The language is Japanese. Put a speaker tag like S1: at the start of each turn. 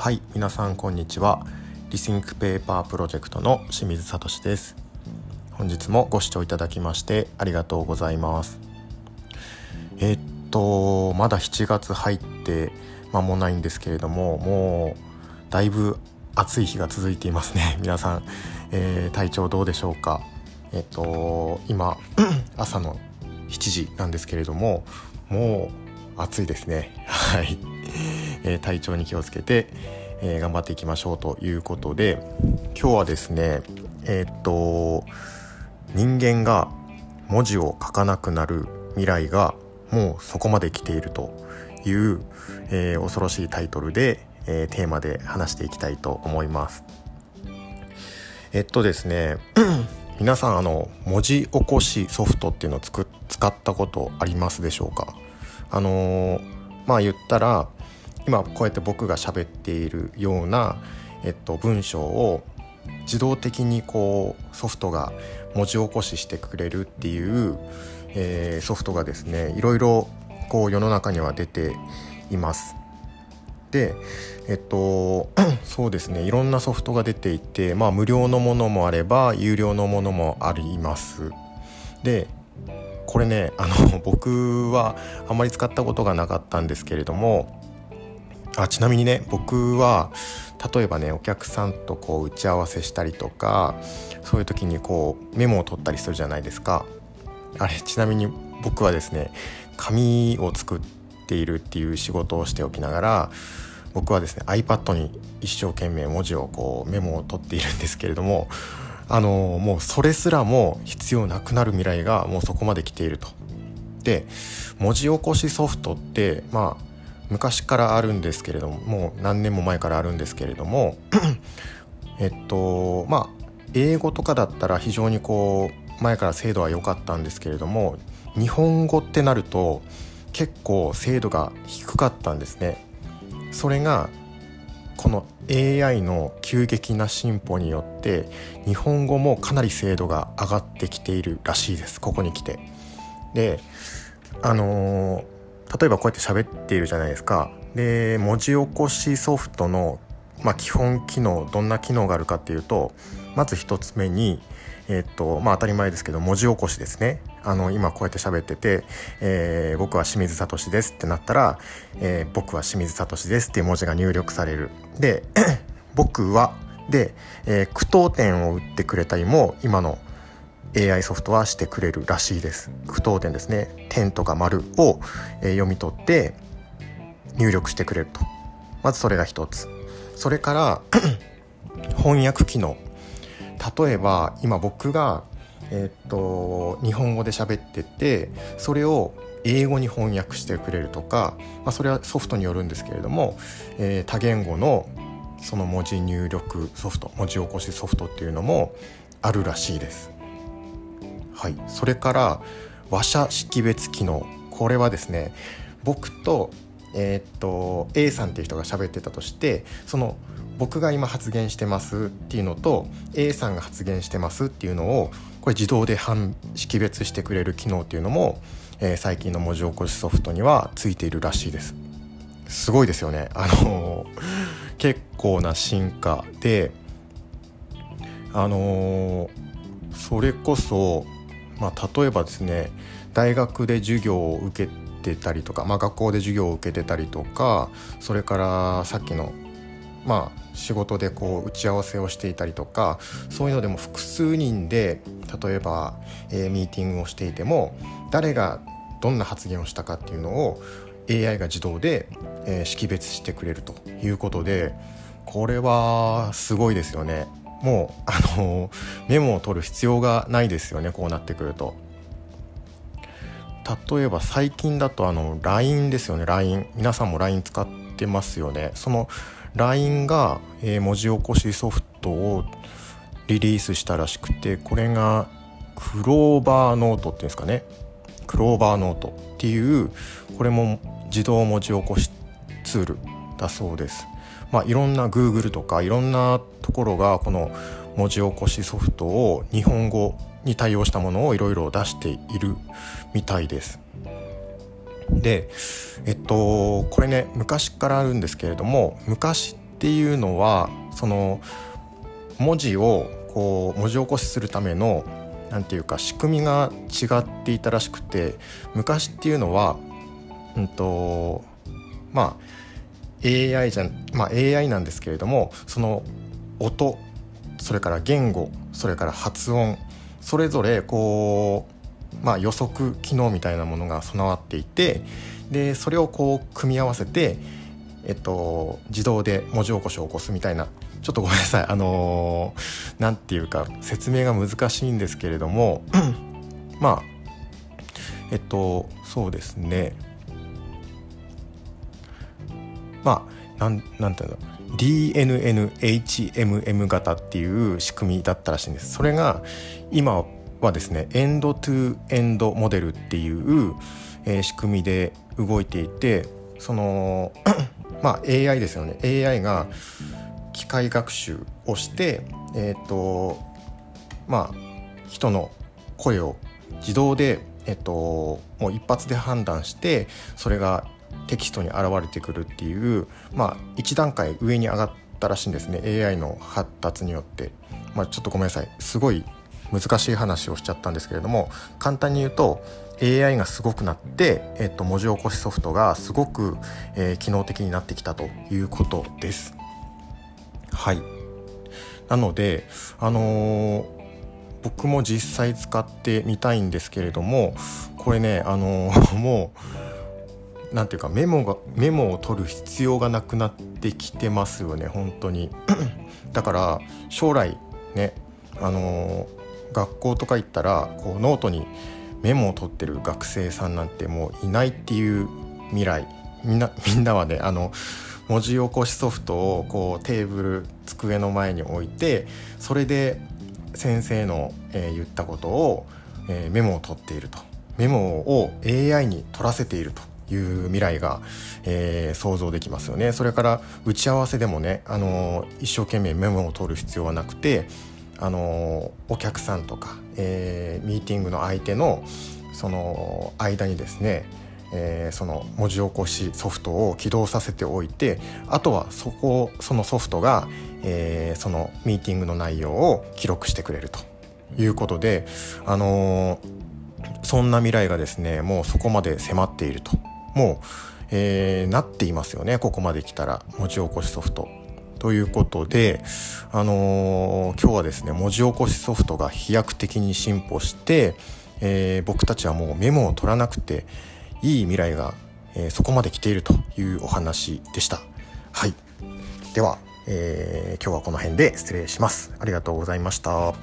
S1: はい皆さんこんにちは。 Rethink Paper Project の清水聡です。本日もご視聴いただきましてありがとうございます。えー、っとまだ7月入って間もないんですけれどももうだいぶ暑い日が続いていますね。皆さん、えー、体調どうでしょうか。えっと今 朝の7時なんですけれどももう暑いですね。はい。えー、体調に気をつけて、えー、頑張っていきましょうということで今日はですねえー、っと人間が文字を書かなくなる未来がもうそこまで来ているという、えー、恐ろしいタイトルで、えー、テーマで話していきたいと思います。えっとですね 皆さんあの文字起こしソフトっていうのを使ったことありますでしょうか？あのまあ言ったら今こうやって僕が喋っているような、えっと、文章を自動的にこうソフトが文字起こししてくれるっていう、えー、ソフトがですねいろいろこう世の中には出ています。でえっと そうですねいろんなソフトが出ていてまあ無料のものもあれば有料のものもあります。でこれねあの僕はあんまり使ったことがなかったんですけれどもあちなみにね僕は例えばねお客さんとこう打ち合わせしたりとかそういう時にこうメモを取ったりするじゃないですかあれちなみに僕はですね紙を作っているっていう仕事をしておきながら僕はですね iPad に一生懸命文字をこうメモを取っているんですけれどもあのもうそれすらも必要なくなる未来がもうそこまで来ていると。で文字起こしソフトってまあ昔からあるんですけれどももう何年も前からあるんですけれども えっとまあ英語とかだったら非常にこう前から精度は良かったんですけれども日本語ってなると結構精度が低かったんですね。それがこの AI の急激な進歩によって日本語もかなり精度が上がってきているらしいですここに来て。であのー例えばこうやって喋っているじゃないですか。で文字起こしソフトの、まあ、基本機能どんな機能があるかっていうとまず1つ目にえっとまあ当たり前ですけど文字起こしですね。あの今こうやって喋ってて、えー、僕は清水聡ですってなったら、えー、僕は清水聡ですっていう文字が入力される。で 僕はで、えー、句読点を打ってくれたりも今の AI ソフトはしてくれるらしいです。句読点ですね。点とか丸を、読み取って入力してくれると。まずそれが一つ。それから 翻訳機能。例えば今僕がえ、っと日本語で喋っててそれを英語に翻訳してくれるとか、まあ、それはソフトによるんですけれども、えー、多言語のその文字入力ソフト文字起こしソフトっていうのもあるらしいです。はい、それから話者識別機能これはですね僕と,、えー、っと A さんっていう人が喋ってたとしてその僕が今発言してますっていうのと A さんが発言してますっていうのをこれ自動で識別してくれる機能っていうのも、えー、最近の文字起こしソフトにはついているらしいです。すごいですよね。あの結構な進化であのそれこそまあ、例えばですね大学で授業を受けてたりとか、まあ、学校で授業を受けてたりとかそれからさっきのまあ仕事でこう打ち合わせをしていたりとかそういうのでも複数人で例えば、えー、ミーティングをしていても誰がどんな発言をしたかっていうのを AI が自動で、えー、識別してくれるということでこれはすごいですよね。もうあのメモを取る必要がないですよねこうなってくると。例えば最近だとあの LINE ですよね LINE 皆さんも LINE 使ってますよね。その LINE が、えー、文字起こしソフトをリリースしたらしくてこれがクローバーノートっていうんですかね。クローバーノートっていうこれも自動文字起こしツールだそうです。まあ、いろんな Google とかいろんなところがこの文字起こしソフトを日本語に対応したものをいろいろ出しているみたいです。でえっとこれね昔からあるんですけれども昔っていうのはその文字をこう文字起こしするための何て言うか仕組みが違っていたらしくて昔っていうのはうんとまあ AI じゃまあ AI なんですけれどもその音それから言語それから発音それぞれこう、まあ、予測機能みたいなものが備わっていてでそれをこう組み合わせて、えっと、自動で文字起こしを起こすみたいなちょっとごめんなさいあの何、ー、て言うか説明が難しいんですけれども まあえっとそうですね。まあなんなんていうの？DNNHMM 型っていう仕組みだったらしいんです。それが今はですねエンドトゥエンドモデルっていう、えー、仕組みで動いていてその まあ AI ですよね。AI が機械学習をしてえっ、ー、とまあ人の声を自動でえっ、ともう一発で判断してそれがテキストに現れてくるっていうまあ一段階上に上がったらしいんですね。AI の発達によって、まあ、ちょっとごめんなさい。すごい難しい話をしちゃったんですけれども簡単に言うと AI がすごくなって、えっと、文字起こしソフトがすごく、えー、機能的になってきたということです。はい。なのであのー、僕も実際使ってみたいんですけれどもこれねあのー、もうなんていうかメモがメモを取る必要がなくなってきてますよね本当に。だから将来ねあのー、学校とか行ったらこうノートにメモを取ってる学生さんなんてもういないっていう未来。みんな みんなはねあの文字起こしソフトをこうテーブル机の前に置いてそれで先生の、えー、言ったことを、えー、メモを取っていると。メモを AI に取らせていると。いう未来が、えー、想像できますよね。それから打ち合わせでもね、あの一生懸命メモを取る必要はなくて、あのお客さんとか、えミーティングの相手のその間にですねえー、その文字起こしソフトを起動させておいてあとはそこそのソフトが、えー、そのミーティングの内容を記録してくれると。いうことで、あのー、そんな未来がですねもうそこまで迫っていると。もう、えー、なっていますよねここまで来たら文字起こしソフト。ということで、あのー、今日はですね文字起こしソフトが飛躍的に進歩して、えー、僕たちはもうメモを取らなくていい未来が、えー、そこまで来ているというお話でした。はい。では、え、今日はこの辺で失礼します。ありがとうございました。